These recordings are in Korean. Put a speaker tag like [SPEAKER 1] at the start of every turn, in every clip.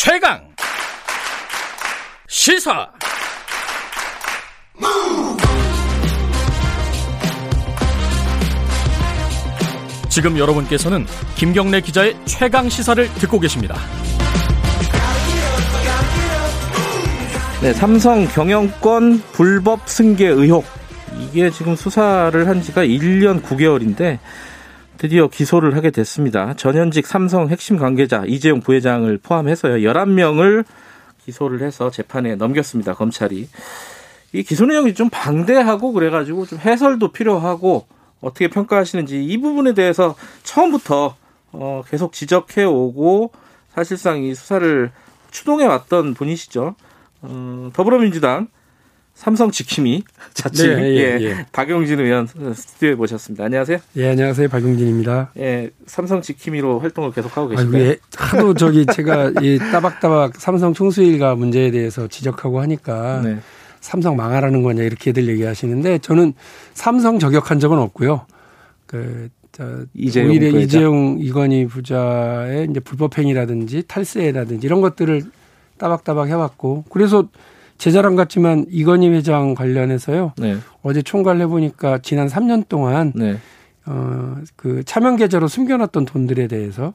[SPEAKER 1] 최강 시사 지금 여러분께서는 김경래 기자의 최강 시사를 듣고 계십니다.
[SPEAKER 2] 네, 삼성 경영권 불법 승계 의혹. 이게 지금 수사를 한 지가 1년 9개월인데 드디어 기소를 하게 됐습니다. 전현직 삼성 핵심 관계자 이재용 부회장을 포함해서요. 11명을 기소를 해서 재판에 넘겼습니다. 검찰이. 이 기소 내용이 좀 방대하고 그래가지고 좀 해설도 필요하고 어떻게 평가하시는지 이 부분에 대해서 처음부터 어 계속 지적해 오고 사실상 이 수사를 추동해 왔던 분이시죠. 어 더불어민주당 삼성 지킴이 자칭 네, 예, 예, 예. 박용진 의원 스튜디오에 모셨습니다. 안녕하세요.
[SPEAKER 3] 예, 안녕하세요. 박용진입니다.
[SPEAKER 2] 예, 삼성 지킴이로 활동을 계속하고 계십니다.
[SPEAKER 3] 예, 하도 저기 제가 이 따박따박 삼성 총수일가 문제에 대해서 지적하고 하니까 네. 삼성 망하라는 거냐 이렇게들 얘기하시는데 저는 삼성 저격한 적은 없고요. 그 저, 이재용 오히려 부회장. 이재용 이건희 부자의 이제 불법행위라든지 탈세라든지 이런 것들을 따박따박 해왔고 그래서 제 자랑 같지만 이건희 회장 관련해서요. 네. 어제 총괄 해보니까 지난 3년 동안 네. 어 그 차명 계좌로 숨겨놨던 돈들에 대해서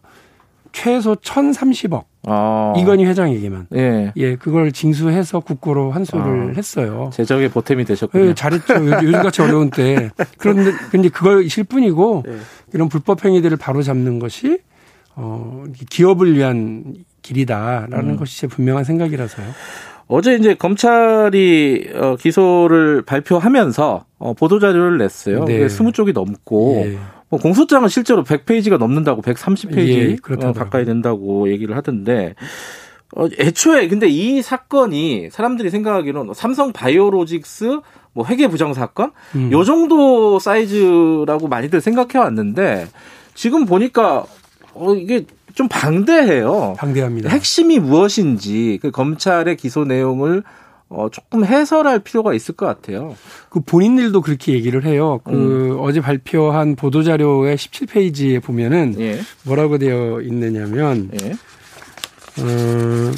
[SPEAKER 3] 최소 1,030억. 아. 이건희 회장에게만. 예. 예, 그걸 징수해서 국고로 환수를 아. 했어요.
[SPEAKER 2] 재정에 보탬이 되셨군요. 예,
[SPEAKER 3] 잘했죠. 요즘같이 어려운 때. 그런데, 근데 그걸 실 뿐이고, 예. 이런 불법 행위들을 바로 잡는 것이, 어, 기업을 위한 길이다라는 음. 것이 제 분명한 생각이라서요.
[SPEAKER 2] 어제 이제 검찰이 어, 기소를 발표하면서 어, 보도 자료를 냈어요. 네. 20쪽이 넘고 예. 뭐 공소장은 실제로 100페이지가 넘는다고 130페이지 예, 어, 가까이 된다고 얘기를 하던데 어, 애초에 근데 이 사건이 사람들이 생각하기로는 삼성 바이오로직스 뭐 회계 부정 사건 음. 요 정도 사이즈라고 많이들 생각해 왔는데 지금 보니까 어 이게 좀 방대해요.
[SPEAKER 3] 방대합니다.
[SPEAKER 2] 핵심이 무엇인지 그 검찰의 기소 내용을 어, 조금 해설할 필요가 있을 것 같아요.
[SPEAKER 3] 그 본인들도 그렇게 얘기를 해요. 그 음. 어제 발표한 보도자료의 17페이지에 보면은 예. 뭐라고 되어 있느냐면, 예. 어,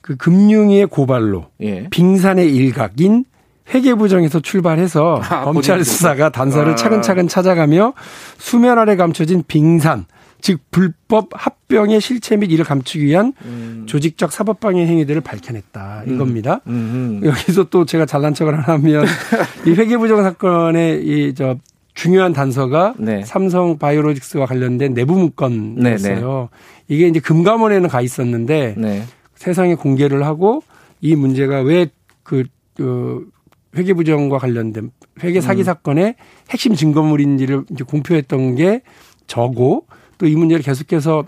[SPEAKER 3] 그 금융위의 고발로 예. 빙산의 일각인 회계부정에서 출발해서 아, 검찰 수사가 단서를 아. 차근차근 찾아가며 수면 아래 감춰진 빙산, 즉 불법 합병의 실체 및 이를 감추기 위한 음. 조직적 사법방해 행위들을 밝혀냈다 음. 이겁니다. 음. 여기서 또 제가 잘난 척을 하면 이 회계부정 사건의 이 저 중요한 단서가 네. 삼성 바이오로직스와 관련된 내부 문건이었어요. 네, 네. 이게 이제 금감원에는 가 있었는데 네. 세상에 공개를 하고 이 문제가 왜그 그 회계부정과 관련된 회계 사기 음. 사건의 핵심 증거물인지를 이제 공표했던 게 저고 또 이 문제를 계속해서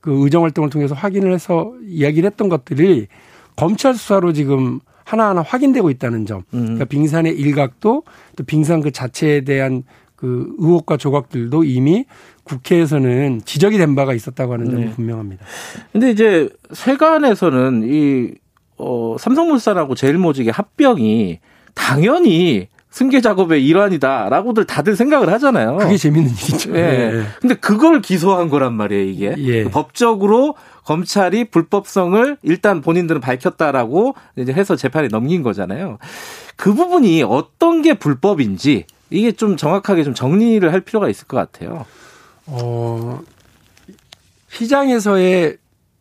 [SPEAKER 3] 그 의정 활동을 통해서 확인을 해서 이야기를 했던 것들이 검찰 수사로 지금 하나하나 확인되고 있다는 점. 음. 그러니까 빙산의 일각도 또 빙산 그 자체에 대한 그 의혹과 조각들도 이미 국회에서는 지적이 된 바가 있었다고 하는 점이 네. 분명합니다.
[SPEAKER 2] 근데 이제 세관에서는 이 어, 삼성물산하고 제일모직의 합병이 당연히 승계 작업의 일환이다라고들 다들 생각을 하잖아요.
[SPEAKER 3] 그게 재밌는 일이죠. 예.
[SPEAKER 2] 네. 근데 그걸 기소한 거란 말이에요, 이게. 예. 법적으로 검찰이 불법성을 일단 본인들은 밝혔다라고 이제 해서 재판에 넘긴 거잖아요. 그 부분이 어떤 게 불법인지 이게 좀 정확하게 좀 정리를 할 필요가 있을 것 같아요. 어,
[SPEAKER 3] 시장에서의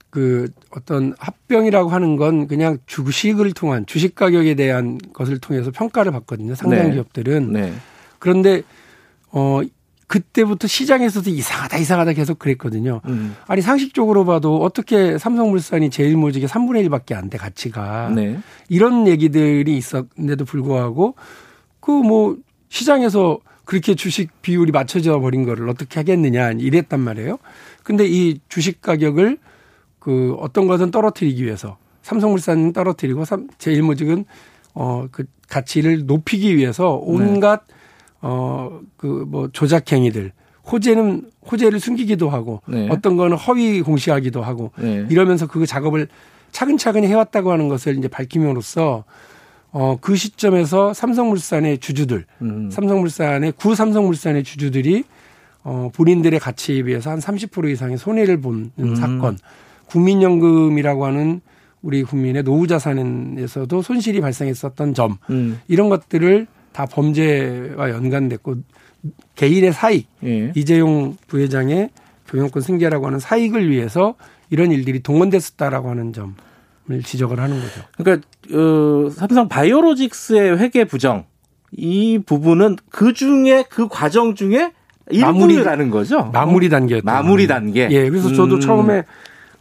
[SPEAKER 3] 그 어떤 합병이라고 하는 건 그냥 주식을 통한 주식 가격에 대한 것을 통해서 평가를 받거든요. 상장 네. 기업들은. 네. 그런데 어 그때부터 시장에서도 이상하다 이상하다 계속 그랬거든요. 음. 아니 상식적으로 봐도 어떻게 삼성물산이 제일모직의 3분의 1밖에 안 돼 가치가 네. 이런 얘기들이 있었는데도 불구하고 그 뭐 시장에서 그렇게 주식 비율이 맞춰져 버린 거를 어떻게 하겠느냐 이랬단 말이에요. 근데 이 주식 가격을 그 어떤 것은 떨어뜨리기 위해서 삼성물산 떨어뜨리고 제일모직은 어 그 가치를 높이기 위해서 온갖 네. 어그 뭐 조작 행위들 호재는 호재를 숨기기도 하고 네. 어떤 거는 허위 공시하기도 하고 네. 이러면서 그 작업을 차근차근 해왔다고 하는 것을 이제 밝힘으로써 어, 그 시점에서 삼성물산의 주주들, 음. 삼성물산의 구 삼성물산의 주주들이 어, 본인들의 가치에 비해서 한 30% 이상의 손해를 보는 음. 사건. 국민연금이라고 하는 우리 국민의 노후 자산에서도 손실이 발생했었던 점 음. 이런 것들을 다 범죄와 연관됐고 개인의 사익 예. 이재용 부회장의 경영권 승계라고 하는 사익을 위해서 이런 일들이 동원됐었다라고 하는 점을 지적을 하는 거죠.
[SPEAKER 2] 그러니까 어, 삼성 바이오로직스의 회계 부정 이 부분은 그 중에 그 과정 중에 가는 거죠.
[SPEAKER 3] 마무리 단계.
[SPEAKER 2] 마무리 단계.
[SPEAKER 3] 예. 그래서 저도 음. 처음에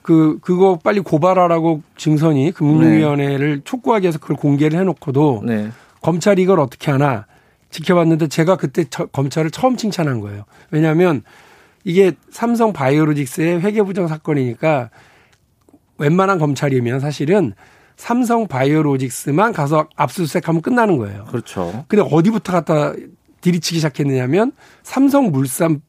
[SPEAKER 3] 그 그거 빨리 고발하라고 증선이 금융위원회를 네. 촉구하기 위해서 그걸 공개를 해놓고도 네. 검찰이 이걸 어떻게 하나 지켜봤는데 제가 그때 검찰을 처음 칭찬한 거예요. 왜냐하면 이게 삼성 바이오로직스의 회계부정 사건이니까 웬만한 검찰이면 사실은 삼성 바이오로직스만 가서 압수수색하면 끝나는 거예요.
[SPEAKER 2] 그렇죠.
[SPEAKER 3] 근데 어디부터 갖다 들이치기 시작했느냐면 삼성물산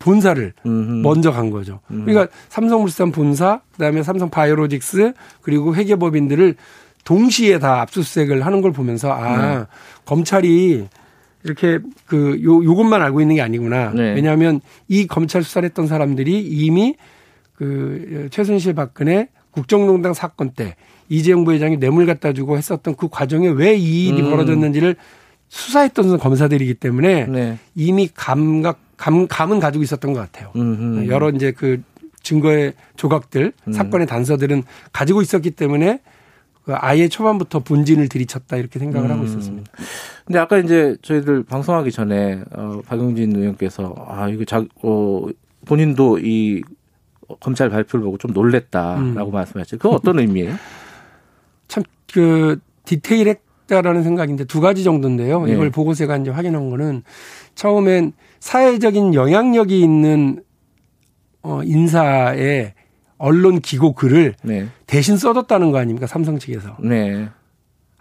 [SPEAKER 3] 본사를 음흠. 먼저 간 거죠. 음. 그러니까 삼성물산 본사, 그다음에 삼성 바이오로직스 그리고 회계법인들을 동시에 다 압수수색을 하는 걸 보면서 아 네. 검찰이 이렇게 그 요, 요것만 알고 있는 게 아니구나. 네. 왜냐하면 이 검찰 수사를 했던 사람들이 이미 그 최순실 박근혜 국정농단 사건 때 이재용 부회장이 뇌물 갖다 주고 했었던 그 과정에 왜 이 일이 음. 벌어졌는지를 수사했던 검사들이기 때문에 네. 이미 감각 감 감은 가지고 있었던 것 같아요. 음흠. 여러 이제 그 증거의 조각들 음. 사건의 단서들은 가지고 있었기 때문에 그 아예 초반부터 본진을 들이쳤다 이렇게 생각을 음. 하고 있었습니다.
[SPEAKER 2] 근데 아까 이제 저희들 방송하기 전에 어 박용진 의원께서 아 이거 자 어, 본인도 이 검찰 발표를 보고 좀 놀랬다라고 음. 말씀하셨죠. 그건 어떤 의미예요?
[SPEAKER 3] 참 그 디테일 했다라는 생각인데 두 가지 정도인데요. 네. 이걸 보고서가 이제 확인한 거는 처음엔 사회적인 영향력이 있는 어 인사의 언론 기고 글을 네. 대신 써줬다는 거 아닙니까 삼성 측에서. 네.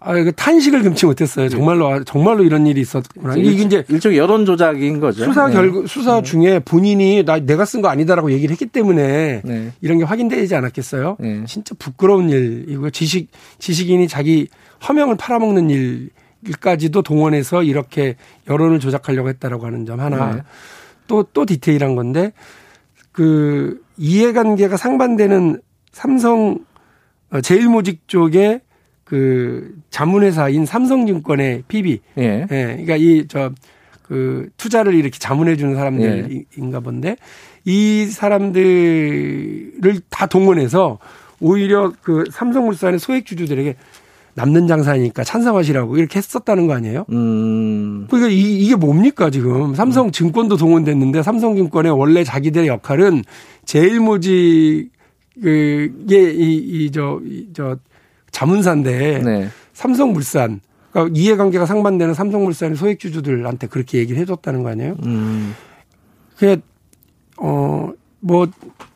[SPEAKER 3] 아, 이거 탄식을 금치 못했어요. 네. 정말로, 정말로 이런 일이 있었구나.
[SPEAKER 2] 이게 이제. 일종 여론 조작인 거죠.
[SPEAKER 3] 수사 네. 결, 수사 네. 중에 본인이 나, 내가 쓴 거 아니다라고 얘기를 했기 때문에 네. 이런 게 확인되지 않았겠어요? 네. 진짜 부끄러운 일이고 지식, 지식인이 자기 허명을 팔아먹는 일, 일까지도 동원해서 이렇게 여론을 조작하려고 했다라고 하는 점 하나. 네. 또, 또 디테일한 건데 그 이해관계가 상반되는 삼성 어, 제일모직 쪽에 그 자문회사인 삼성증권의 PB. 예. 예. 그러니까 이 저 그 투자를 이렇게 자문해 주는 사람들인가 예. 본데 이 사람들을 다 동원해서 오히려 그 삼성물산의 소액 주주들에게 남는 장사니까 찬성하시라고 이렇게 했었다는 거 아니에요? 음. 그러니까 이, 게 뭡니까 지금 삼성증권도 동원됐는데 삼성증권의 원래 자기들의 역할은 제일모직 그게 이저 이저 자문사인데 네. 삼성물산 그러니까 이해관계가 상반되는 삼성물산의 소액주주들한테 그렇게 얘기를 해줬다는 거 아니에요? 음. 그게 어뭐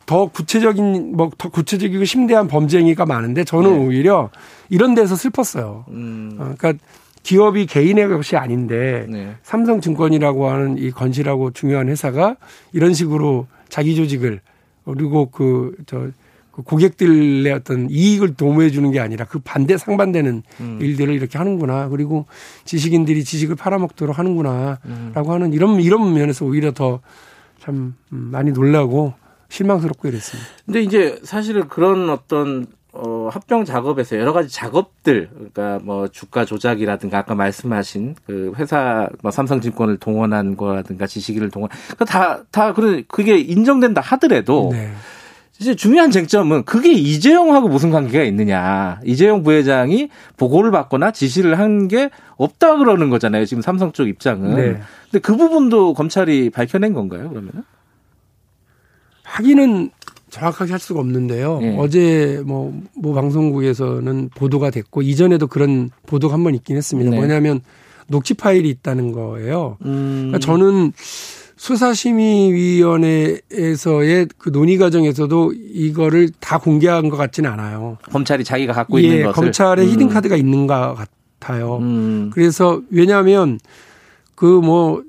[SPEAKER 3] 더 구체적인 뭐 더 구체적이고 심대한 범죄 행위가 많은데 저는 네. 오히려 이런 데서 슬펐어요. 음. 어, 그러니까 기업이 개인의 것이 아닌데 네. 삼성증권이라고 하는 이 건실하고 중요한 회사가 이런 식으로 자기 조직을 그리고 그 저 그 고객들의 어떤 이익을 도모해 주는 게 아니라 그 반대 상반되는 음. 일들을 이렇게 하는구나. 그리고 지식인들이 지식을 팔아먹도록 하는구나라고 음. 하는 이런 이런 면에서 오히려 더참 음, 많이 놀라고 실망스럽고 이랬습니다.
[SPEAKER 2] 근데 이제 사실은 그런 어떤 어, 합병 작업에서 여러 가지 작업들, 그러니까 뭐 주가 조작이라든가 아까 말씀하신 그 회사 뭐 삼성증권을 동원한 거라든가 지식인을 동원, 그러니까 다, 다, 그런, 그게 인정된다 하더라도 네. 이제 중요한 쟁점은 그게 이재용하고 무슨 관계가 있느냐. 이재용 부회장이 보고를 받거나 지시를 한 게 없다 그러는 거잖아요. 지금 삼성 쪽 입장은. 네. 근데 그 부분도 검찰이 밝혀낸 건가요, 그러면?
[SPEAKER 3] 확인은 정확하게 할 수가 없는데요. 네. 어제 뭐, 뭐 방송국에서는 보도가 됐고 이전에도 그런 보도가 한 번 있긴 했습니다. 네. 뭐냐면 녹취 파일이 있다는 거예요. 음. 그러니까 저는 수사심의위원회에서의 그 논의 과정에서도 이거를 다 공개한 것 같지는 않아요.
[SPEAKER 2] 검찰이 자기가 갖고 예, 있는 것을
[SPEAKER 3] 검찰에 음. 히든 카드가 있는 것 같아요. 음. 그래서 왜냐하면 그 뭐그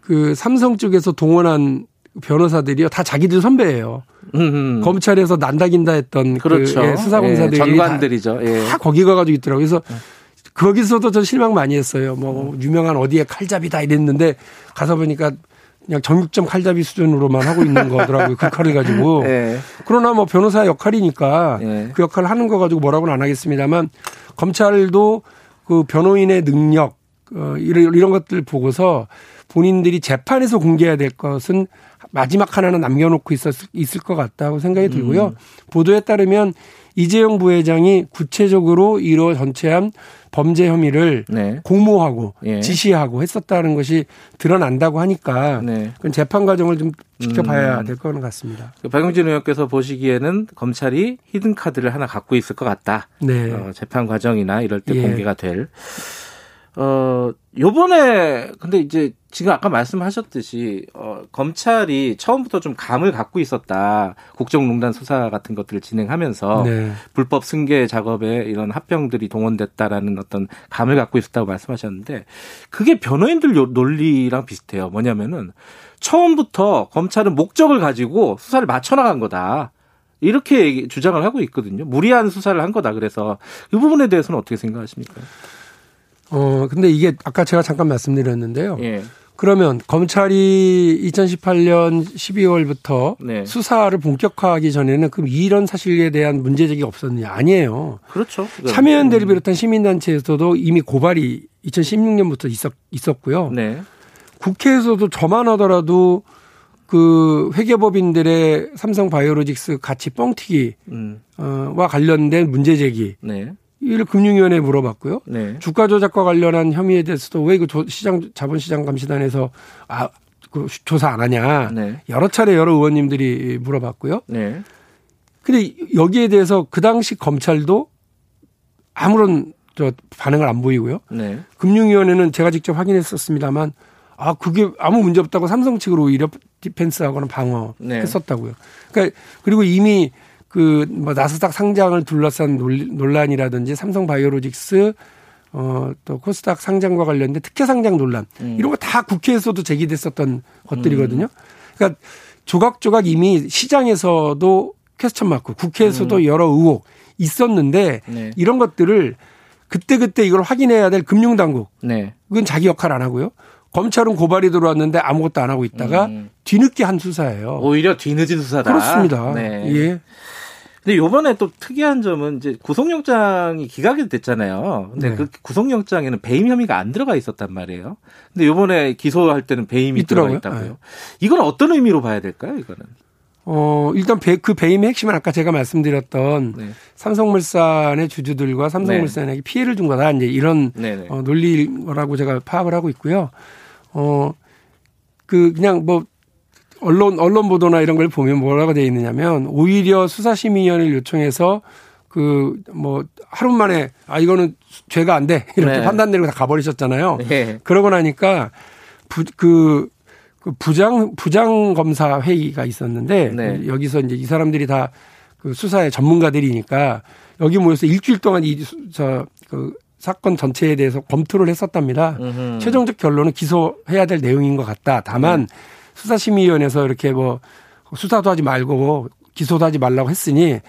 [SPEAKER 3] 그 삼성 쪽에서 동원한 변호사들이요 다 자기들 선배예요. 음흠. 검찰에서 난다긴다 했던 그 그렇죠. 그 수사검사들이 예,
[SPEAKER 2] 전관들이죠.
[SPEAKER 3] 예. 다 거기 가가지고 있더라고요. 그래서 음. 거기서도 저 실망 많이 했어요. 뭐 유명한 어디에 칼잡이다 이랬는데 가서 보니까 그냥 정육점 칼잡이 수준으로만 하고 있는 거더라고요. 그 칼을 가지고. 네. 그러나 뭐 변호사 역할이니까 네. 그 역할을 하는 거 가지고 뭐라고는 안 하겠습니다만 검찰도 그 변호인의 능력 어 이런 이런 것들 보고서 본인들이 재판에서 공개해야 될 것은 마지막 하나는 남겨놓고 있었 있을 것 같다고 생각이 들고요. 음. 보도에 따르면 이재용 부회장이 구체적으로 이로 전체한 범죄 혐의를 네. 공모하고 예. 지시하고 했었다는 것이 드러난다고 하니까 네. 그건 재판 과정을 좀 지켜봐야 음. 될것 같습니다.
[SPEAKER 2] 그 박용진 의원께서 보시기에는 검찰이 히든 카드를 하나 갖고 있을 것 같다. 네. 어, 재판 과정이나 이럴 때 예. 공개가 될. 어, 요번에, 근데 이제 지금 아까 말씀하셨듯이, 어, 검찰이 처음부터 좀 감을 갖고 있었다. 국정농단 수사 같은 것들을 진행하면서 네. 불법 승계 작업에 이런 합병들이 동원됐다라는 어떤 감을 갖고 있었다고 말씀하셨는데, 그게 변호인들 논리랑 비슷해요. 뭐냐면은, 처음부터 검찰은 목적을 가지고 수사를 맞춰 나간 거다. 이렇게 주장을 하고 있거든요. 무리한 수사를 한 거다. 그래서 이 부분에 대해서는 어떻게 생각하십니까?
[SPEAKER 3] 어, 근데 이게 아까 제가 잠깐 말씀드렸는데요. 예. 그러면 검찰이 2018년 12월부터 네. 수사를 본격화하기 전에는 그럼 이런 사실에 대한 문제 제기가 없었느냐? 아니에요.
[SPEAKER 2] 그렇죠.
[SPEAKER 3] 참여연대를 음. 비롯한 시민단체에서도 이미 고발이 2016년부터 있었, 있었고요. 네. 국회에서도 저만 하더라도 그 회계법인들의 삼성 바이오로직스 가치 뻥튀기와 음. 관련된 문제 제기. 네. 이를 금융위원회에 물어봤고요. 네. 주가 조작과 관련한 혐의에 대해서도 왜 그 시장 자본시장 감시단에서 아 그 조사 안 하냐 네. 여러 차례 여러 의원님들이 물어봤고요. 네. 근데 여기에 대해서 그 당시 검찰도 아무런 저 반응을 안 보이고요. 네. 금융위원회는 제가 직접 확인했었습니다만 아 그게 아무 문제 없다고 삼성 측으로 오히려 디펜스하고는 방어했었다고요. 네. 그러니까 그리고 이미 그 뭐 나스닥 상장을 둘러싼 논란이라든지 삼성 바이오로직스 어, 또 코스닥 상장과 관련된 특혜 상장 논란 음. 이런 거 다 국회에서도 제기됐었던 것들이거든요. 그러니까 조각조각 이미 시장에서도 퀘스천 마크, 국회에서도 음. 여러 의혹 있었는데 네. 이런 것들을 그때 그때 이걸 확인해야 될 금융당국. 네. 그건 자기 역할 안 하고요. 검찰은 고발이 들어왔는데 아무것도 안 하고 있다가 음. 뒤늦게 한 수사예요.
[SPEAKER 2] 오히려 뒤늦은 수사다.
[SPEAKER 3] 그렇습니다. 네. 예.
[SPEAKER 2] 근데 요번에 또 특이한 점은 이제 구속영장이 기각이 됐잖아요. 근데 네. 그 구속영장에는 배임 혐의가 안 들어가 있었단 말이에요. 근데 요번에 기소할 때는 배임이 있더라고요. 들어가 있다고요. 네. 이건 어떤 의미로 봐야 될까요, 이거는?
[SPEAKER 3] 어, 일단 배, 그 배임의 핵심은 아까 제가 말씀드렸던 네. 삼성물산의 주주들과 삼성물산에게 네. 피해를 준 거다. 이제 이런 네, 네. 어, 논리라고 제가 파악을 하고 있고요. 어, 그 그냥 뭐 언론 언론 보도나 이런 걸 보면 뭐라고 되어 있느냐면 오히려 수사심의위원회를 요청해서 그 뭐 하루 만에 아 이거는 죄가 안 돼 이렇게 네. 판단 내리고 다 가버리셨잖아요. 네. 그러고 나니까 부, 그, 그 부장 부장 검사 회의가 있었는데 네. 여기서 이제 이 사람들이 다 그 수사의 전문가들이니까 여기 모여서 일주일 동안 이저그 사건 전체에 대해서 검토를 했었답니다. 음흠. 최종적 결론은 기소해야 될 내용인 것 같다. 다만 음. 수사심의위원회에서 이렇게 뭐 수사도 하지 말고 기소도 하지 말라고 했으니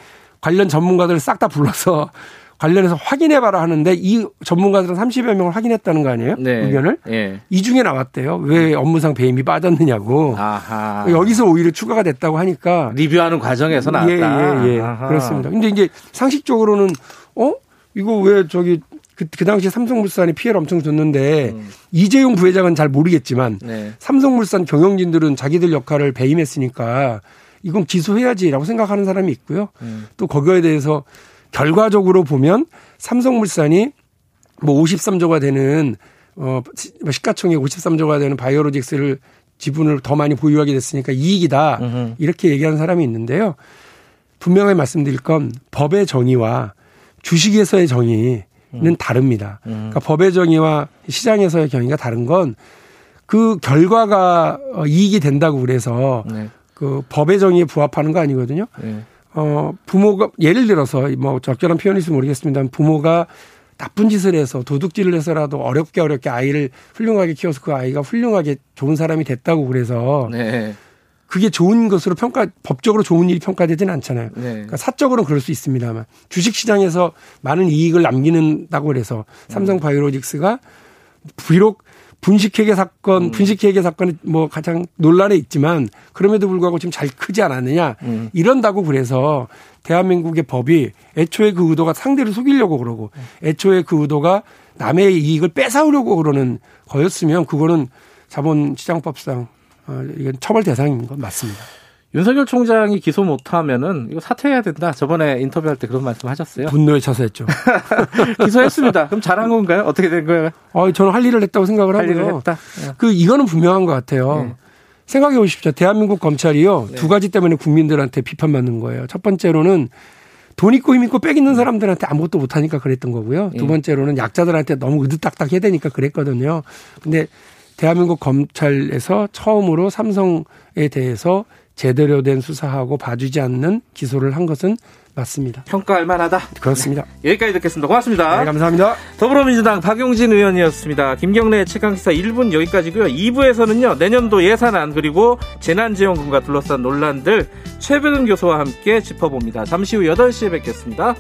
[SPEAKER 3] 관련 전문가들을 싹 다 불러서 관련해서 확인해봐라 하는데 이 전문가들은 30여 명을 확인했다는 거 아니에요? 네. 의견을? 네. 이 중에 나왔대요. 왜 업무상 배임이 빠졌느냐고. 아하. 여기서 오히려 추가가 됐다고 하니까.
[SPEAKER 2] 리뷰하는 과정에서 나왔다.
[SPEAKER 3] 예, 예, 예. 그렇습니다. 근데 이제 상식적으로는 어? 이거 왜 저기 그, 그 당시에 삼성물산이 피해를 엄청 줬는데 음. 이재용 부회장은 잘 모르겠지만 네. 삼성물산 경영진들은 자기들 역할을 배임했으니까 이건 기소해야지라고 생각하는 사람이 있고요. 음. 또 거기에 대해서 결과적으로 보면 삼성물산이 뭐 53조가 되는 어뭐 시가총액 53조가 되는 바이오로직스를 지분을 더 많이 보유하게 됐으니까 이익이다. 음흠. 이렇게 얘기하는 사람이 있는데요. 분명히 말씀드릴 건 법의 정의와 주식에서의 정의 는 음. 다릅니다. 음. 그러니까 법의 정의와 시장에서의 경위가 다른 건 그 결과가 어, 이익이 된다고 그래서 네. 그 법의 정의에 부합하는 거 아니거든요. 네. 어, 부모가 예를 들어서 뭐 적절한 표현일지 모르겠습니다. 부모가 나쁜 짓을 해서 도둑질을 해서라도 어렵게 어렵게 아이를 훌륭하게 키워서 그 아이가 훌륭하게 좋은 사람이 됐다고 그래서 네. 그게 좋은 것으로 평가 법적으로 좋은 일이 평가되지는 않잖아요. 네. 그러니까 사적으로는 그럴 수 있습니다만 주식 시장에서 많은 이익을 남기는다고 그래서 삼성 바이오로직스가 비록 분식회계 사건, 음. 분식회계 사건이 뭐 가장 논란에 있지만 그럼에도 불구하고 지금 잘 크지 않았느냐 음. 이런다고 그래서 대한민국의 법이 애초에 그 의도가 상대를 속이려고 그러고 애초에 그 의도가 남의 이익을 뺏어오려고 그러는 거였으면 그거는 자본시장법상 어, 이건 처벌 대상인 건 맞습니다.
[SPEAKER 2] 윤석열 총장이 기소 못하면은 이거 사퇴해야 된다. 저번에 인터뷰할 때 그런 말씀하셨어요.
[SPEAKER 3] 분노에 차서했죠.
[SPEAKER 2] 기소했습니다. 그럼 잘한 건가요? 어떻게 된 거예요?
[SPEAKER 3] 어, 저는 할 일을 했다고 생각을 할 하고요. 일을 했다. 예. 그 이거는 분명한 것 같아요. 네. 생각해 보십시오. 대한민국 검찰이요 네. 두 가지 때문에 국민들한테 비판받는 거예요. 첫 번째로는 돈 있고 힘 있고 빽 있는 사람들한테 아무것도 못하니까 그랬던 거고요. 두 예. 번째로는 약자들한테 너무 으드딱딱 해야 되니까 그랬거든요. 근데 대한민국 검찰에서 처음으로 삼성에 대해서 제대로 된 수사하고 봐주지 않는 기소를 한 것은 맞습니다.
[SPEAKER 2] 평가할 만하다.
[SPEAKER 3] 그렇습니다.
[SPEAKER 2] 네, 여기까지 듣겠습니다. 고맙습니다.
[SPEAKER 3] 네, 감사합니다.
[SPEAKER 2] 더불어민주당 박용진 의원이었습니다. 김경래 최강기사 1분 여기까지고요. 2부에서는요. 내년도 예산안 그리고 재난지원금과 둘러싼 논란들 최백은 교수와 함께 짚어봅니다. 잠시 후 8시에 뵙겠습니다.